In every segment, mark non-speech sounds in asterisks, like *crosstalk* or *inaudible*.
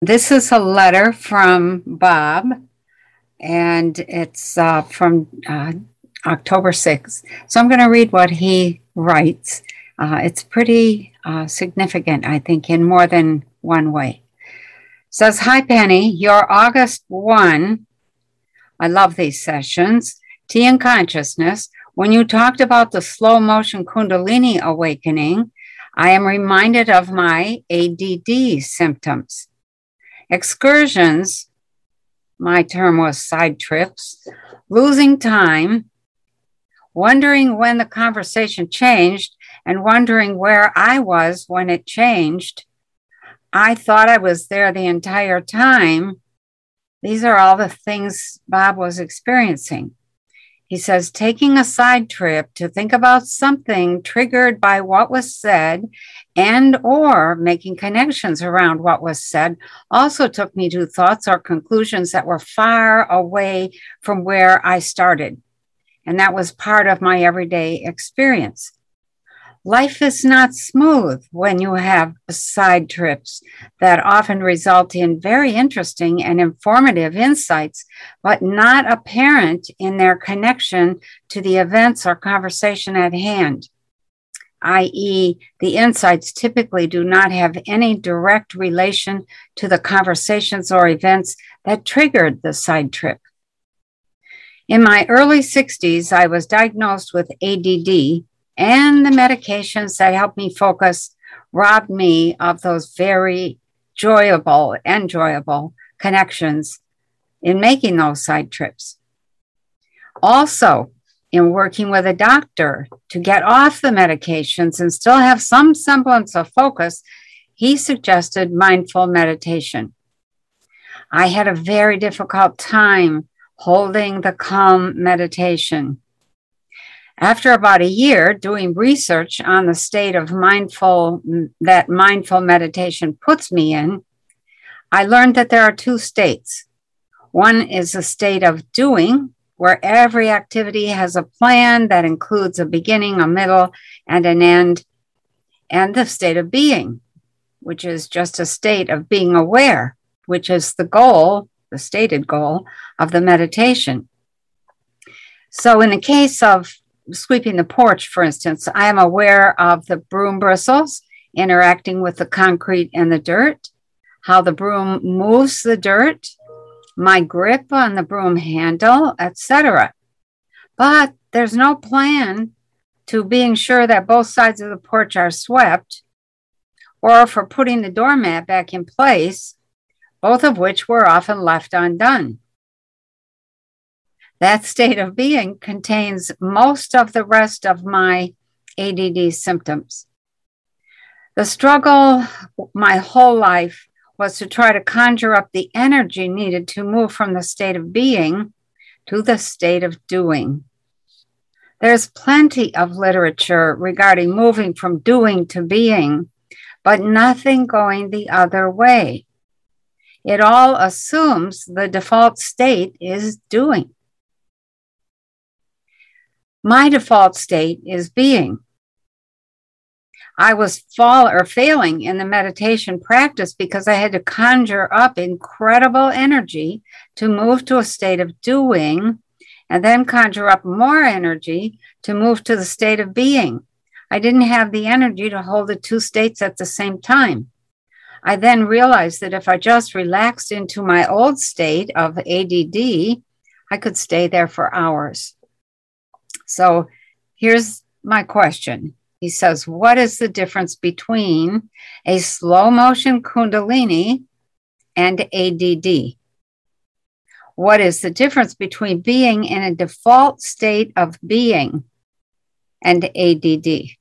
this is a letter from Bob, and it's uh, from uh, October 6th. So I'm going to read what he writes. Uh, it's pretty uh, significant, I think, in more than one way. says, Hi, Penny, your August 1. I love these sessions. Tea and Consciousness. When you talked about the slow motion Kundalini awakening, I am reminded of my ADD symptoms. Excursions, my term was side trips, losing time, wondering when the conversation changed, and wondering where I was when it changed. I thought I was there the entire time. These are all the things Bob was experiencing. He says taking a side trip to think about something triggered by what was said and or making connections around what was said also took me to thoughts or conclusions that were far away from where I started. And that was part of my everyday experience. Life is not smooth when you have side trips that often result in very interesting and informative insights, but not apparent in their connection to the events or conversation at hand. I.e., the insights typically do not have any direct relation to the conversations or events that triggered the side trip. In my early 60s, I was diagnosed with ADD, and the medications that helped me focus robbed me of those very enjoyable, enjoyable connections in making those side trips. Also, in working with a doctor to get off the medications and still have some semblance of focus, he suggested mindful meditation. I had a very difficult time holding the calm meditation. After about a year doing research on the state of mindful that mindful meditation puts me in, I learned that there are two states. One is a state of doing, where every activity has a plan that includes a beginning, a middle, and an end, and the state of being, which is just a state of being aware, which is the goal, the stated goal of the meditation. So, in the case of sweeping the porch, for instance, I am aware of the broom bristles interacting with the concrete and the dirt, how the broom moves the dirt, my grip on the broom handle, etc. But there's no plan to being sure that both sides of the porch are swept or for putting the doormat back in place, both of which were often left undone. That state of being contains most of the rest of my ADD symptoms. The struggle my whole life was to try to conjure up the energy needed to move from the state of being to the state of doing. There's plenty of literature regarding moving from doing to being, but nothing going the other way. It all assumes the default state is doing. My default state is being. I was fall or failing in the meditation practice because I had to conjure up incredible energy to move to a state of doing and then conjure up more energy to move to the state of being. I didn't have the energy to hold the two states at the same time. I then realized that if I just relaxed into my old state of ADD, I could stay there for hours. So here's my question. He says, What is the difference between a slow motion Kundalini and ADD? What is the difference between being in a default state of being and ADD?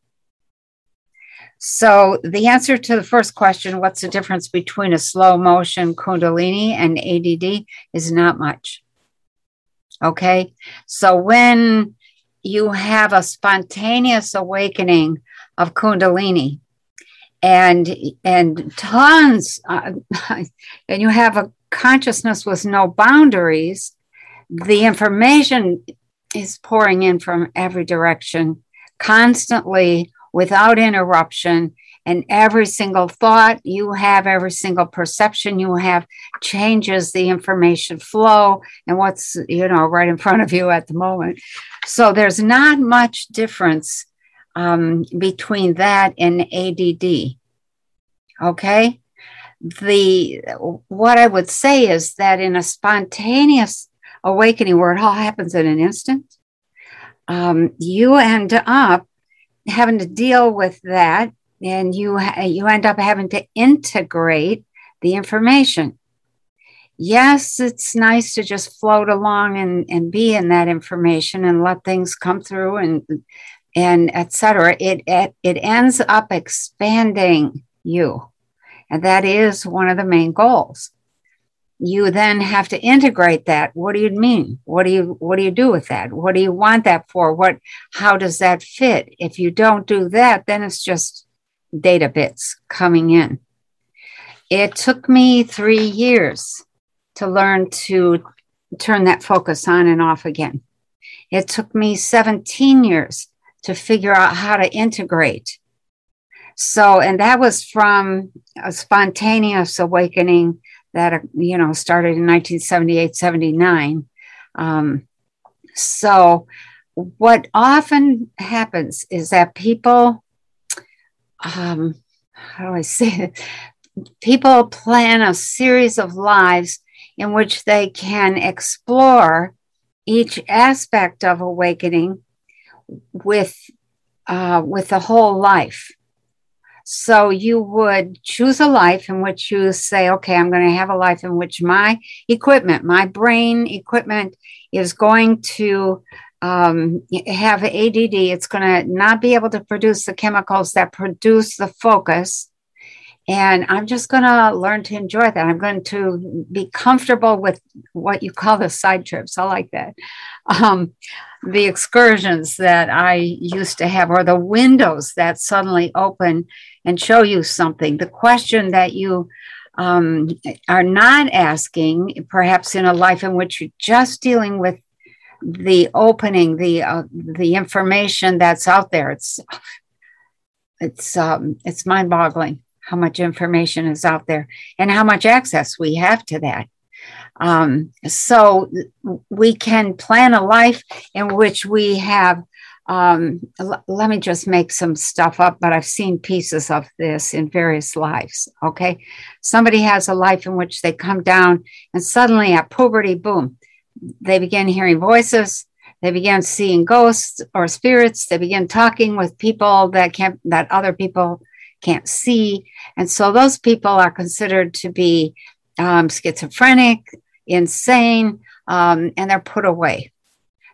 So, the answer to the first question, what's the difference between a slow motion Kundalini and ADD, is not much. Okay. So, when you have a spontaneous awakening of kundalini. And and tons uh, *laughs* and you have a consciousness with no boundaries. The information is pouring in from every direction constantly without interruption and every single thought you have, every single perception you have changes the information flow and what's, you know, right in front of you at the moment. So there's not much difference um, between that and ADD. Okay. The what I would say is that in a spontaneous awakening where it all happens in an instant, um, you end up having to deal with that and you you end up having to integrate the information. Yes it's nice to just float along and, and be in that information and let things come through and and etc it, it it ends up expanding you. And that is one of the main goals. You then have to integrate that. What do you mean? What do you what do you do with that? What do you want that for? What how does that fit? If you don't do that then it's just data bits coming in. It took me three years to learn to turn that focus on and off again. It took me 17 years to figure out how to integrate. So, and that was from a spontaneous awakening that, you know, started in 1978, 79. Um, so, what often happens is that people um, how do I say it? People plan a series of lives in which they can explore each aspect of awakening with uh, with the whole life. So you would choose a life in which you say, okay, I'm going to have a life in which my equipment, my brain equipment, is going to um, have ADD, it's going to not be able to produce the chemicals that produce the focus. And I'm just going to learn to enjoy that. I'm going to be comfortable with what you call the side trips. I like that. Um, the excursions that I used to have, or the windows that suddenly open and show you something. The question that you um, are not asking, perhaps in a life in which you're just dealing with the opening, the uh, the information that's out there. It's it's um, it's mind boggling how much information is out there and how much access we have to that. Um, so we can plan a life in which we have. Um, l- let me just make some stuff up, but I've seen pieces of this in various lives. Okay. Somebody has a life in which they come down and suddenly at puberty, boom, they began hearing voices they began seeing ghosts or spirits they began talking with people that can't that other people can't see. And so those people are considered to be um, schizophrenic insane um, and they're put away.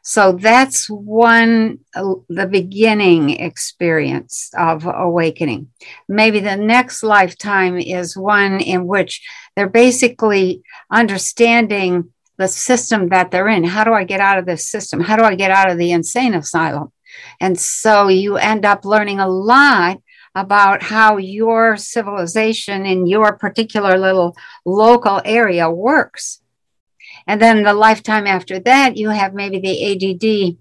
So that's one uh, the beginning experience of awakening. Maybe the next lifetime is one in which they're basically understanding the system that they're in. How do I get out of this system? How do I get out of the insane asylum? And so you end up learning a lot about how your civilization in your particular little local area works. And then the lifetime after that, you have maybe the ADD,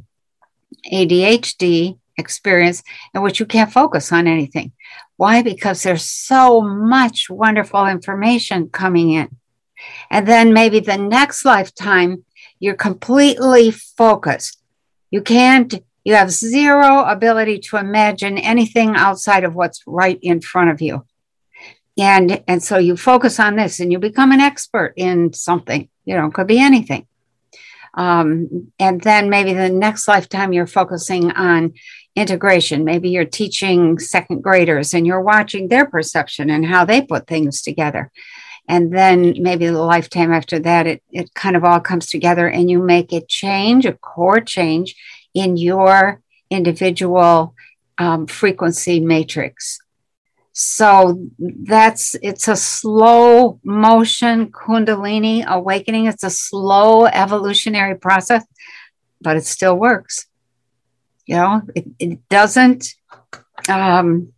ADHD experience in which you can't focus on anything. Why? Because there's so much wonderful information coming in. And then maybe the next lifetime, you're completely focused. You can't, you have zero ability to imagine anything outside of what's right in front of you. And, and so you focus on this and you become an expert in something, you know, could be anything. Um, and then maybe the next lifetime you're focusing on integration. Maybe you're teaching second graders and you're watching their perception and how they put things together and then maybe the lifetime after that it, it kind of all comes together and you make a change a core change in your individual um, frequency matrix. So that's it's a slow motion kundalini awakening. It's a slow evolutionary process but it still works. You know it, it doesn't um,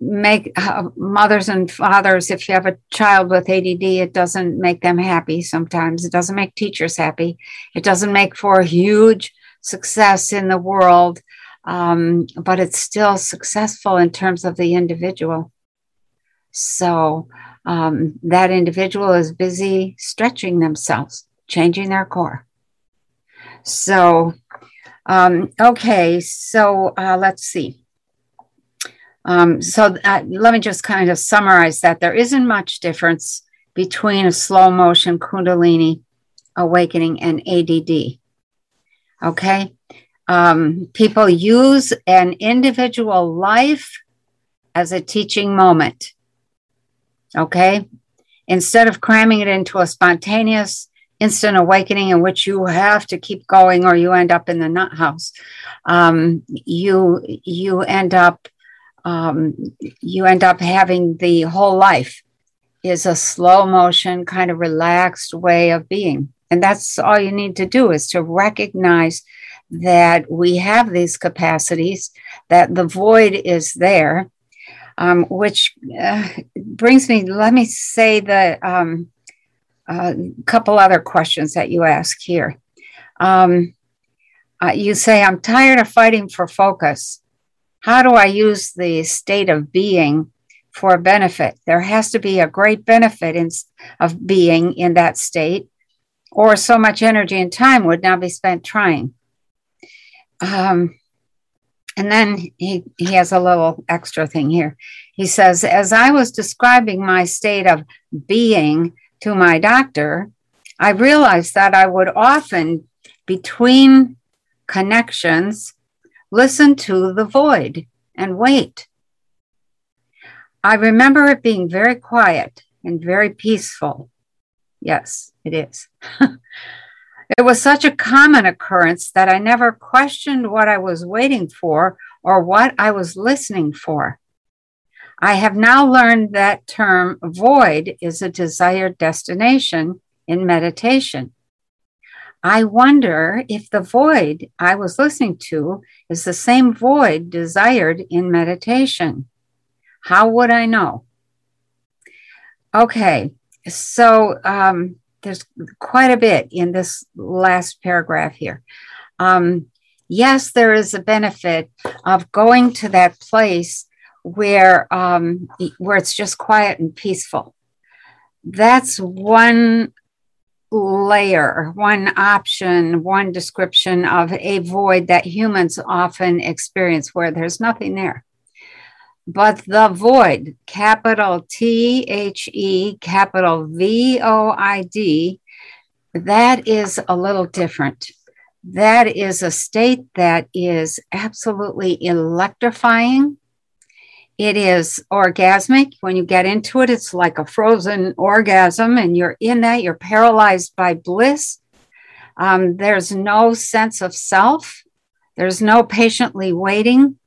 make uh, mothers and fathers if you have a child with add it doesn't make them happy sometimes it doesn't make teachers happy it doesn't make for huge success in the world um, but it's still successful in terms of the individual. So um, that individual is busy stretching themselves, changing their core. So, um, okay, so uh, let's see. Um, so uh, let me just kind of summarize that there isn't much difference between a slow motion Kundalini awakening and ADD. Okay. Um, people use an individual life as a teaching moment. Okay. Instead of cramming it into a spontaneous instant awakening in which you have to keep going or you end up in the nut house, um, you, you end up, um, you end up having the whole life is a slow motion kind of relaxed way of being. And that's all you need to do is to recognize that we have these capacities, that the void is there, um, which uh, brings me, let me say the um, uh, couple other questions that you ask here. Um, uh, you say, I'm tired of fighting for focus. How do I use the state of being for benefit? There has to be a great benefit in, of being in that state or so much energy and time would not be spent trying. Um, and then he, he has a little extra thing here. He says, As I was describing my state of being to my doctor, I realized that I would often, between connections, listen to the void and wait. I remember it being very quiet and very peaceful. Yes, it is. *laughs* it was such a common occurrence that I never questioned what I was waiting for or what I was listening for. I have now learned that term void is a desired destination in meditation. I wonder if the void I was listening to is the same void desired in meditation. How would I know? Okay, so um, there's quite a bit in this last paragraph here. Um, yes, there is a benefit of going to that place where um, where it's just quiet and peaceful. That's one layer, one option, one description of a void that humans often experience where there's nothing there. But the void, capital T H E, capital V O I D, that is a little different. That is a state that is absolutely electrifying. It is orgasmic. When you get into it, it's like a frozen orgasm, and you're in that, you're paralyzed by bliss. Um, there's no sense of self, there's no patiently waiting.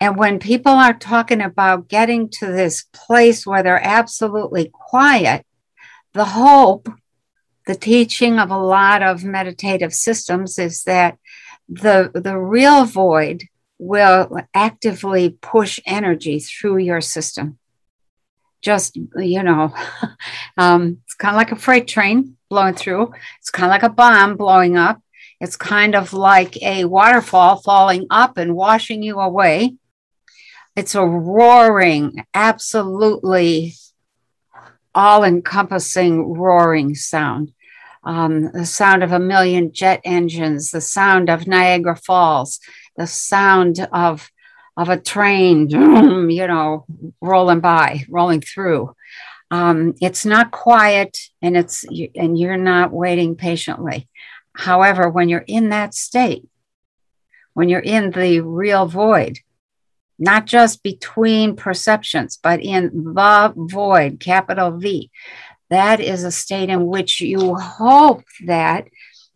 And when people are talking about getting to this place where they're absolutely quiet, the hope, the teaching of a lot of meditative systems is that the, the real void will actively push energy through your system. Just, you know, *laughs* um, it's kind of like a freight train blowing through, it's kind of like a bomb blowing up. It's kind of like a waterfall falling up and washing you away. It's a roaring, absolutely all encompassing roaring sound. Um, the sound of a million jet engines, the sound of Niagara Falls, the sound of of a train, *laughs* you know, rolling by, rolling through. Um, it's not quiet, and it's and you're not waiting patiently. However, when you're in that state, when you're in the real void, not just between perceptions, but in the void, capital V. That is a state in which you hope that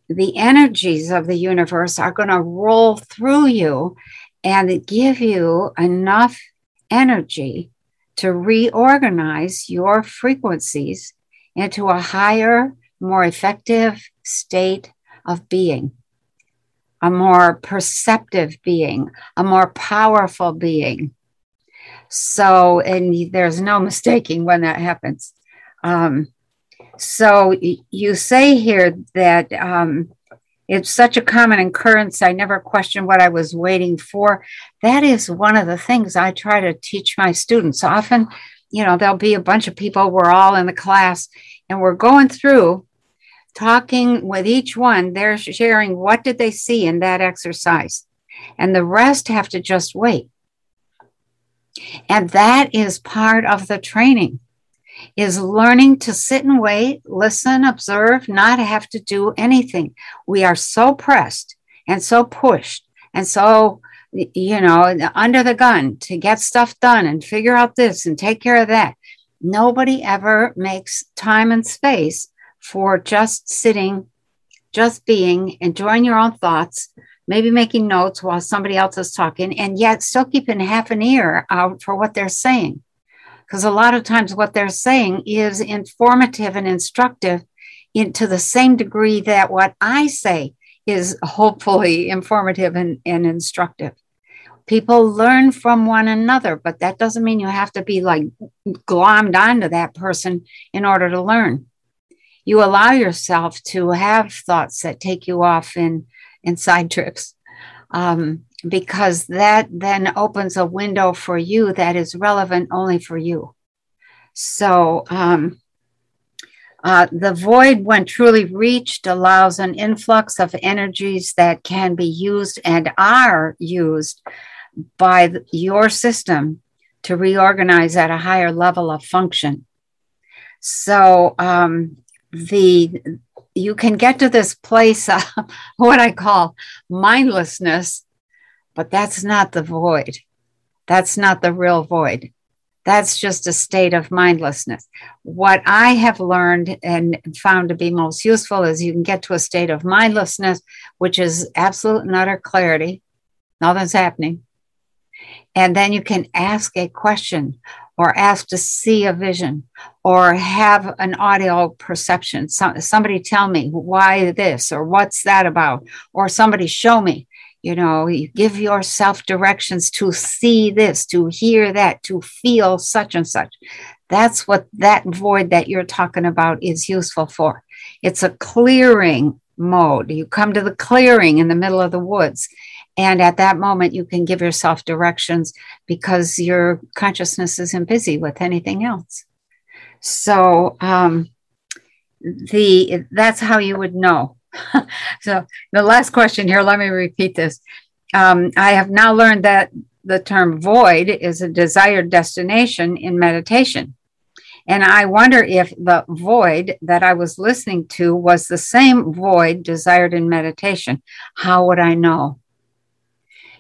the energies of the universe are going to roll through you and give you enough energy to reorganize your frequencies into a higher, more effective state of being a more perceptive being, a more powerful being. So, and there's no *laughs* mistaking when that happens. Um, so you say here that um, it's such a common occurrence. I never questioned what I was waiting for. That is one of the things I try to teach my students. Often, you know, there'll be a bunch of people, we're all in the class, and we're going through talking with each one. They're sharing what did they see in that exercise, and the rest have to just wait. And that is part of the training is learning to sit and wait, listen, observe, not have to do anything. We are so pressed and so pushed and so, you know, under the gun to get stuff done and figure out this and take care of that. Nobody ever makes time and space for just sitting, just being, enjoying your own thoughts, maybe making notes while somebody else is talking, and yet still keeping half an ear out for what they're saying because a lot of times what they're saying is informative and instructive in, to the same degree that what I say is *laughs* hopefully informative and, and instructive. People learn from one another, but that doesn't mean you have to be like glommed onto that person in order to learn. You allow yourself to have thoughts that take you off in, in side trips. Um, because that then opens a window for you that is relevant only for you. So, um, uh, the void, when truly reached, allows an influx of energies that can be used and are used by your system to reorganize at a higher level of function. So, um, the you can get to this place, of *laughs* what I call mindlessness, but that's not the void. That's not the real void. That's just a state of mindlessness. What I have learned and found to be most useful is you can get to a state of mindlessness, which is absolute and utter clarity. Nothing's happening. And then you can ask a question or ask to see a vision or have an audio perception. So, somebody tell me why this or what's that about, or somebody show me you know you give yourself directions to see this to hear that to feel such and such. That's what that void that you're talking about is useful for. It's a clearing mode. You come to the clearing in the middle of the woods and at that moment you can give yourself directions because your consciousness isn't busy with anything else so um, the that's how you would know *laughs* so the last question here, let me repeat this. Um, I have now learned that the term void is a desired destination in meditation. And I wonder if the void that I was listening to was the same void desired in meditation. How would I know?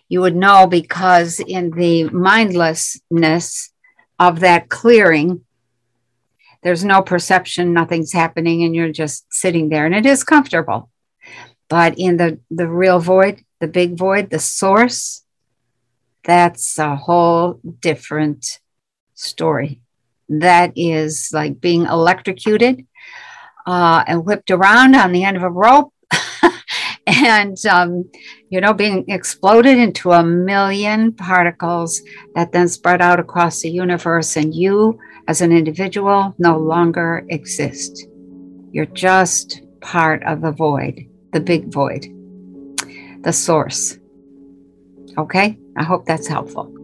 You would know because in the mindlessness of that clearing, there's no perception, nothing's happening, and you're just sitting there, and it is comfortable. But in the, the real void, the big void, the source, that's a whole different story. That is like being electrocuted uh, and whipped around on the end of a rope and, um, you know, being exploded into a million particles that then spread out across the universe. And you as an individual no longer exist. You're just part of the void, the big void, the source. Okay? I hope that's helpful.